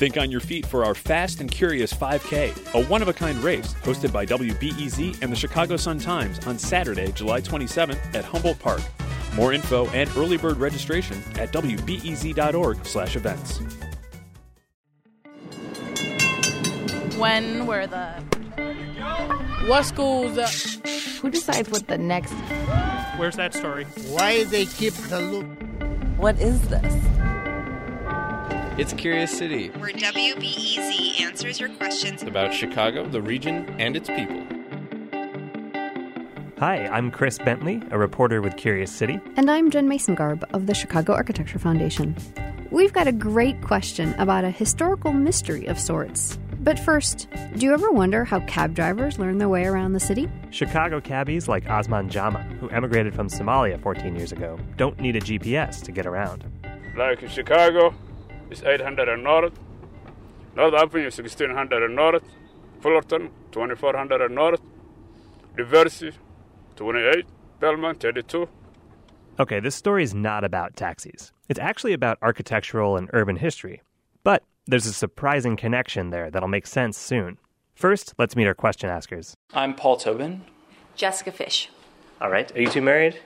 Think on your feet for our Fast and Curious 5K, a one of a kind race hosted by WBEZ and the Chicago Sun-Times on Saturday, July 27th at Humboldt Park. More info and early bird registration at wbez.org/events. When were the what schools? Uh, Who decides what the next? Where's that story? Why they keep the loop? What is this? It's Curious City. Where WBEZ answers your questions about Chicago, the region, and its people. Hi, I'm Chris Bentley, a reporter with Curious City. And I'm Jen Masengarb of the Chicago Architecture Foundation. We've got a great question about a historical mystery of sorts. But first, do you ever wonder how cab drivers learn their way around the city? Chicago cabbies like Osman Jama, who emigrated from Somalia 14 years ago, don't need a GPS to get around. Like in Chicago, it's 800 north. North Avenue, is 1600 north. Fullerton, 2400 north. Diversey 28. Belmont, 32. Okay, this story is not about taxis. It's actually about architectural and urban history. But there's a surprising connection there that'll make sense soon. First, let's meet our question askers. I'm Paul Tobin. Jessica Fish. All right, are you two married?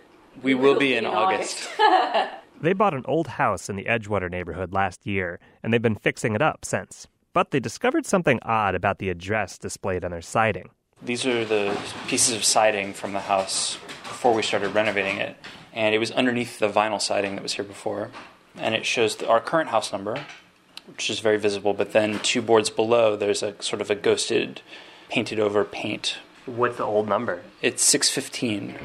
We, we will, will, be in, in August. August. They bought an old house in the Edgewater neighborhood last year, and they've been fixing it up since. But they discovered something odd about the address displayed on their siding. These are the pieces of siding from the house before we started renovating it, and it was underneath the vinyl siding that was here before. And it shows our current house number, which is very visible, but then two boards below, there's a sort of a ghosted, painted over paint. What's the old number? It's 615.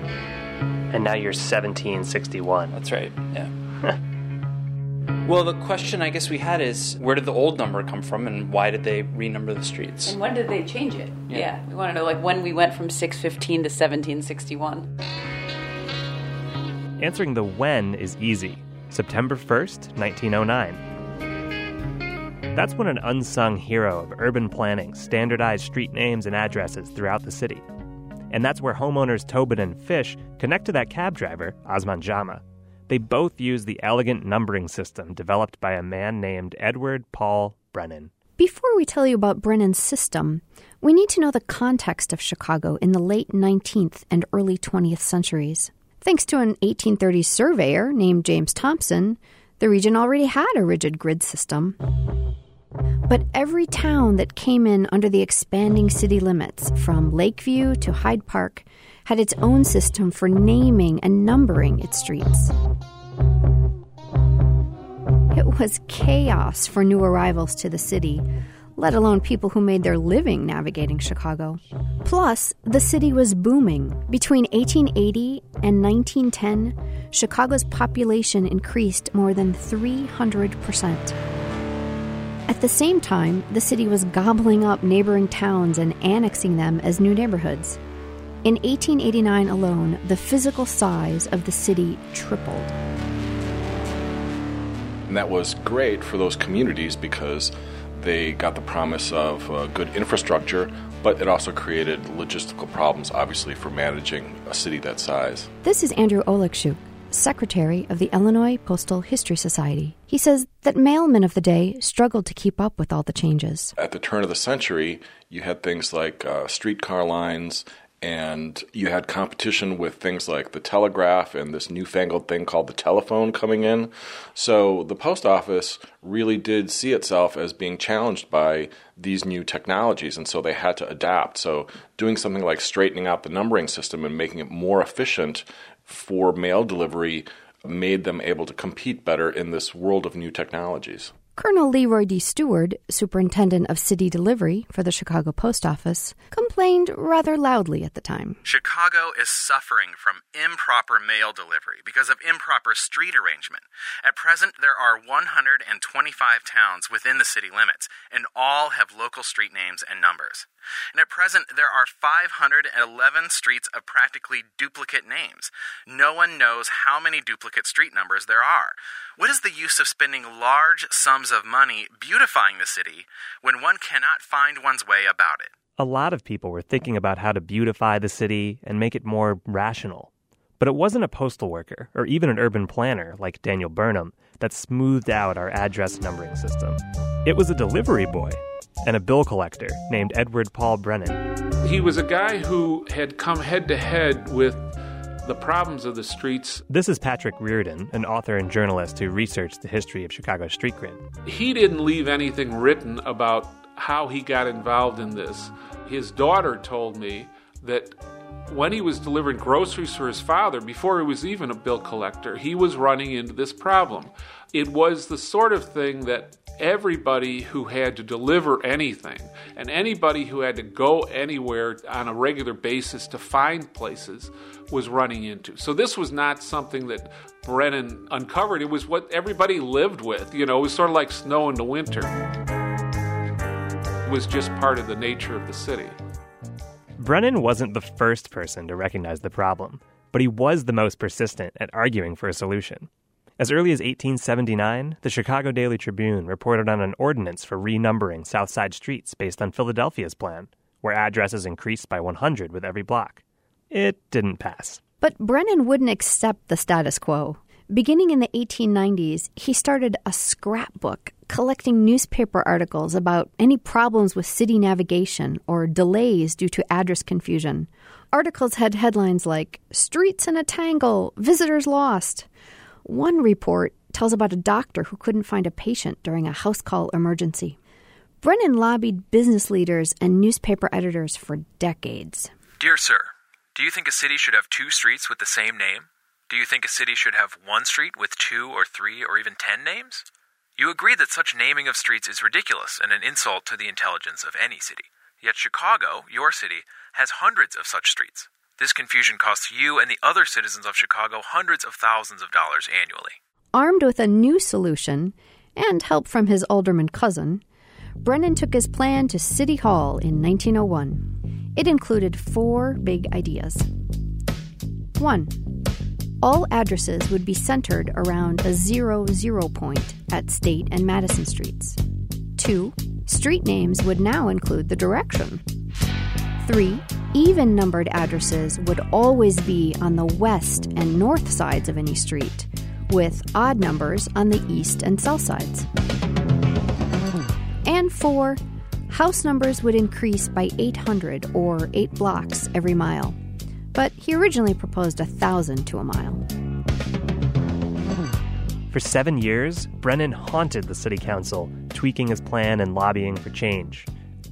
And now you're 1761. That's right, yeah. well, the question I guess we had is where did the old number come from and why did they renumber the streets? And when did they change it? Yeah. yeah. We want to know like when we went from 615 to 1761. Answering the when is easy. September 1st, 1909. That's when an unsung hero of urban planning standardized street names and addresses throughout the city. And that's where homeowners Tobin and Fish connect to that cab driver, Osman Jama. They both use the elegant numbering system developed by a man named Edward Paul Brennan. Before we tell you about Brennan's system, we need to know the context of Chicago in the late 19th and early 20th centuries. Thanks to an 1830s surveyor named James Thompson, the region already had a rigid grid system. But every town that came in under the expanding city limits, from Lakeview to Hyde Park, had its own system for naming and numbering its streets. It was chaos for new arrivals to the city, let alone people who made their living navigating Chicago. Plus, the city was booming. Between 1880 and 1910, Chicago's population increased more than 300%. At the same time, the city was gobbling up neighboring towns and annexing them as new neighborhoods. In 1889 alone, the physical size of the city tripled. And that was great for those communities because they got the promise of uh, good infrastructure, but it also created logistical problems, obviously, for managing a city that size. This is Andrew Olekshuk secretary of the Illinois Postal History Society. He says that mailmen of the day struggled to keep up with all the changes. At the turn of the century, you had things like uh, streetcar lines and you had competition with things like the telegraph and this newfangled thing called the telephone coming in. So the post office really did see itself as being challenged by these new technologies, and so they had to adapt. So doing something like straightening out the numbering system and making it more efficient for mail delivery made them able to compete better in this world of new technologies. Colonel Leroy D. Stewart, superintendent of city delivery for the Chicago Post Office, complained rather loudly at the time. Chicago is suffering from improper mail delivery because of improper street arrangement. At present, there are 125 towns within the city limits, and all have local street names and numbers. And at present, there are 511 streets of practically duplicate names. No one knows how many duplicate street numbers there are. What is the use of spending large sums of money beautifying the city when one cannot find one's way about it? A lot of people were thinking about how to beautify the city and make it more rational. But it wasn't a postal worker or even an urban planner like Daniel Burnham that smoothed out our address numbering system. It was a delivery boy and a bill collector named Edward Paul Brennan. He was a guy who had come head to head with the problems of the streets. This is Patrick Reardon, an author and journalist who researched the history of Chicago's street grid. He didn't leave anything written about how he got involved in this. His daughter told me that when he was delivering groceries for his father, before he was even a bill collector, he was running into this problem. It was the sort of thing that everybody who had to deliver anything and anybody who had to go anywhere on a regular basis to find places was running into. So this was not something that Brennan uncovered. It was what everybody lived with. You know, it was sort of like snow in the winter. It was just part of the nature of the city. Brennan wasn't the first person to recognize the problem, but he was the most persistent at arguing for a solution. As early as 1879, the Chicago Daily Tribune reported on an ordinance for renumbering South Side streets based on Philadelphia's plan, where addresses increased by 100 with every block. It didn't pass. But Brennan wouldn't accept the status quo. Beginning in the 1890s, he started a scrapbook collecting newspaper articles about any problems with city navigation or delays due to address confusion. Articles had headlines like Streets in a Tangle, Visitors Lost. One report tells about a doctor who couldn't find a patient during a house call emergency. Brennan lobbied business leaders and newspaper editors for decades. Dear sir, do you think a city should have two streets with the same name? Do you think a city should have one street with two or three or even ten names? You agree that such naming of streets is ridiculous and an insult to the intelligence of any city. Yet Chicago, your city, has hundreds of such streets. This confusion costs you and the other citizens of Chicago hundreds of thousands of dollars annually. Armed with a new solution and help from his alderman cousin, Brennan took his plan to City Hall in 1901. It included four big ideas. One, all addresses would be centered around a zero zero point at State and Madison Streets. Two, street names would now include the direction. Three, even numbered addresses would always be on the west and north sides of any street, with odd numbers on the east and south sides. And four, house numbers would increase by 800 or 8 blocks every mile. But he originally proposed a 1,000 to a mile. For seven years, Brennan haunted the city council, tweaking his plan and lobbying for change.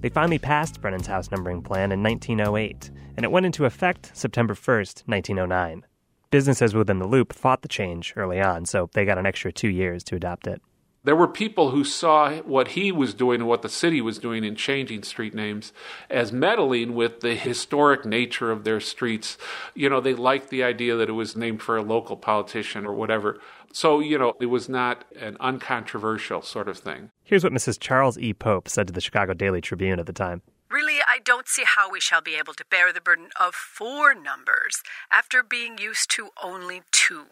They finally passed Brennan's house numbering plan in 1908, and it went into effect September 1st, 1909. Businesses within the loop fought the change early on, so they got an extra two years to adopt it. There were people who saw what he was doing and what the city was doing in changing street names as meddling with the historic nature of their streets. You know, they liked the idea that it was named for a local politician or whatever. So, you know, it was not an uncontroversial sort of thing. Here's what Mrs. Charles E. Pope said to the Chicago Daily Tribune at the time. Really, I don't see how we shall be able to bear the burden of four numbers after being used to only two.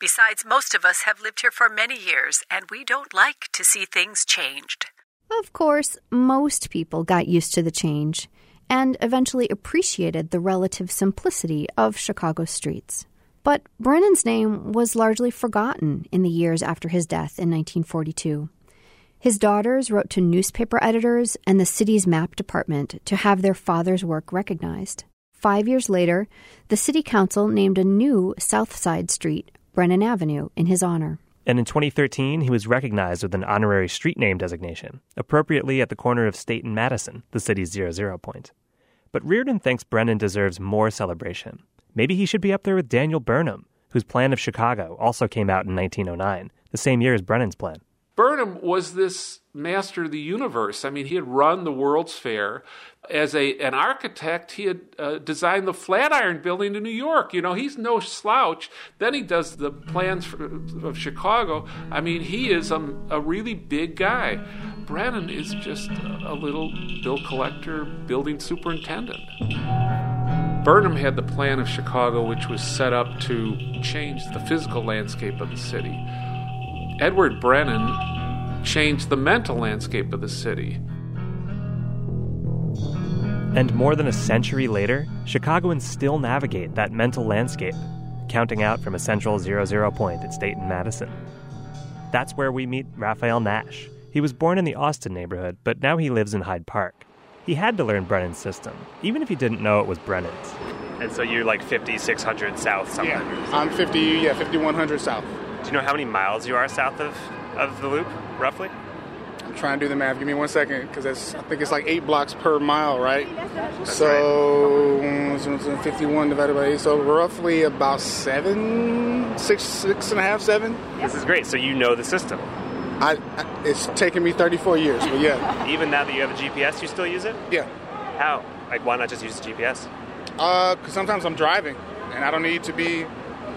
Besides, most of us have lived here for many years, and we don't like to see things changed. Of course, most people got used to the change and eventually appreciated the relative simplicity of Chicago streets. But Brennan's name was largely forgotten in the years after his death in 1942. His daughters wrote to newspaper editors and the city's map department to have their father's work recognized. Five years later, the city council named a new South Side street Brennan Avenue, in his honor. And in 2013, he was recognized with an honorary street name designation, appropriately at the corner of State and Madison, the city's zero zero point. But Reardon thinks Brennan deserves more celebration. Maybe he should be up there with Daniel Burnham, whose plan of Chicago also came out in 1909, the same year as Brennan's plan. Burnham was this master of the universe. I mean, he had run the World's Fair. As a an architect, he had uh, designed the Flatiron Building in New York. You know, he's no slouch. Then he does the plans for, of Chicago. I mean, he is a, a really big guy. Brennan is just a, a little bill collector, building superintendent. Burnham had the plan of Chicago, which was set up to change the physical landscape of the city. Edward Brennan changed the mental landscape of the city. And more than a century later, Chicagoans still navigate that mental landscape, counting out from a central zero zero point at State and Madison. That's where we meet Raphael Nash. He was born in the Austin neighborhood, but now he lives in Hyde Park. He had to learn Brennan's system, even if he didn't know it was Brennan's. And so you're like 5,600 south something? Yeah, I'm 50, yeah, 5,100 south. Do you know how many miles you are south of, of the loop, roughly? I'm trying to do the math. Give me one second, because I think it's like eight blocks per mile, right? That's so right. 51 divided by eight, so roughly about seven, six, six and a half, seven. This is great. So you know the system. I, I, it's taken me 34 years, but yeah. Even now that you have a GPS, you still use it? Yeah. How? Like, why not just use the GPS? Uh, because sometimes I'm driving and I don't need to be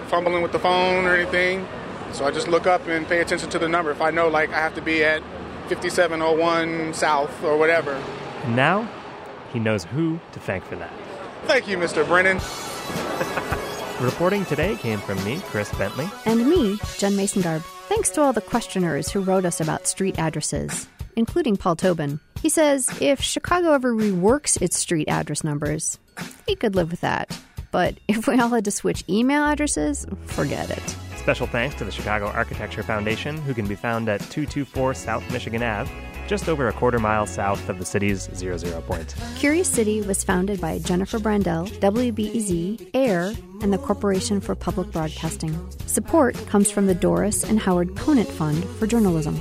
fumbling with the phone or anything. So I just look up and pay attention to the number. If I know, like, I have to be at 5701 South or whatever. Now, he knows who to thank for that. Thank you, Mr. Brennan. Reporting today came from me, Chris Bentley. And me, Jen Masengarb. Thanks to all the questioners who wrote us about street addresses, including Paul Tobin. He says if Chicago ever reworks its street address numbers, he could live with that. But if we all had to switch email addresses, forget it. Special thanks to the Chicago Architecture Foundation, who can be found at 224 South Michigan Ave, just over a quarter mile south of the city's 00 point. Curious City was founded by Jennifer Brandel, WBEZ, AIR, and the Corporation for Public Broadcasting. Support comes from the Doris and Howard Conant Fund for Journalism.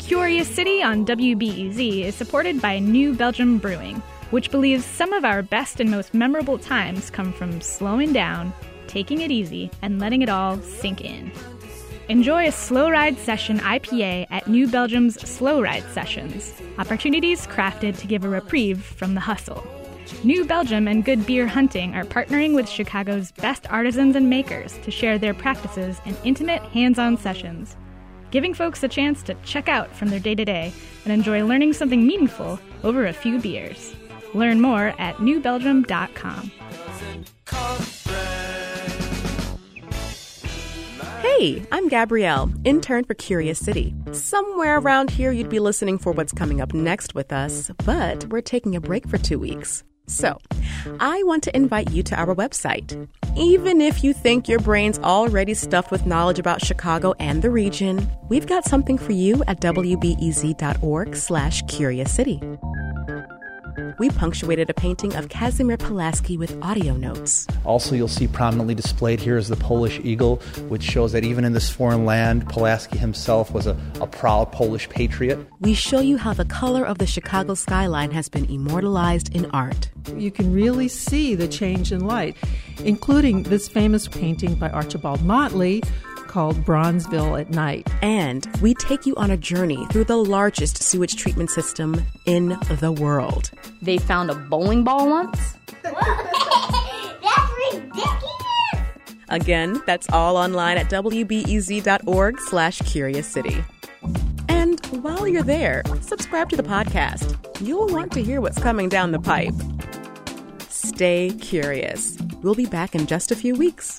Curious City on WBEZ is supported by New Belgium Brewing, which believes some of our best and most memorable times come from slowing down, taking it easy, and letting it all sink in. Enjoy a slow ride session IPA at New Belgium's Slow Ride Sessions, opportunities crafted to give a reprieve from the hustle. New Belgium and Good Beer Hunting are partnering with Chicago's best artisans and makers to share their practices in intimate, hands on sessions, giving folks a chance to check out from their day to day and enjoy learning something meaningful over a few beers. Learn more at newbelgium.com. Hey, I'm Gabrielle, intern for Curious City. Somewhere around here, you'd be listening for what's coming up next with us, but we're taking a break for two weeks. So, I want to invite you to our website. Even if you think your brain's already stuffed with knowledge about Chicago and the region, we've got something for you at wbez.org slash curious city we punctuated a painting of Kazimir Pulaski with audio notes. Also, you'll see prominently displayed here is the Polish eagle, which shows that even in this foreign land, Pulaski himself was a, a proud Polish patriot. We show you how the color of the Chicago skyline has been immortalized in art. You can really see the change in light, including this famous painting by Archibald Motley called Bronzeville at Night. And we take you on a journey through the largest sewage treatment system in the world. They found a bowling ball once? that's ridiculous! Again, that's all online at wbez.org slash curious city. And while you're there, subscribe to the podcast. You'll want to hear what's coming down the pipe. Stay curious. We'll be back in just a few weeks.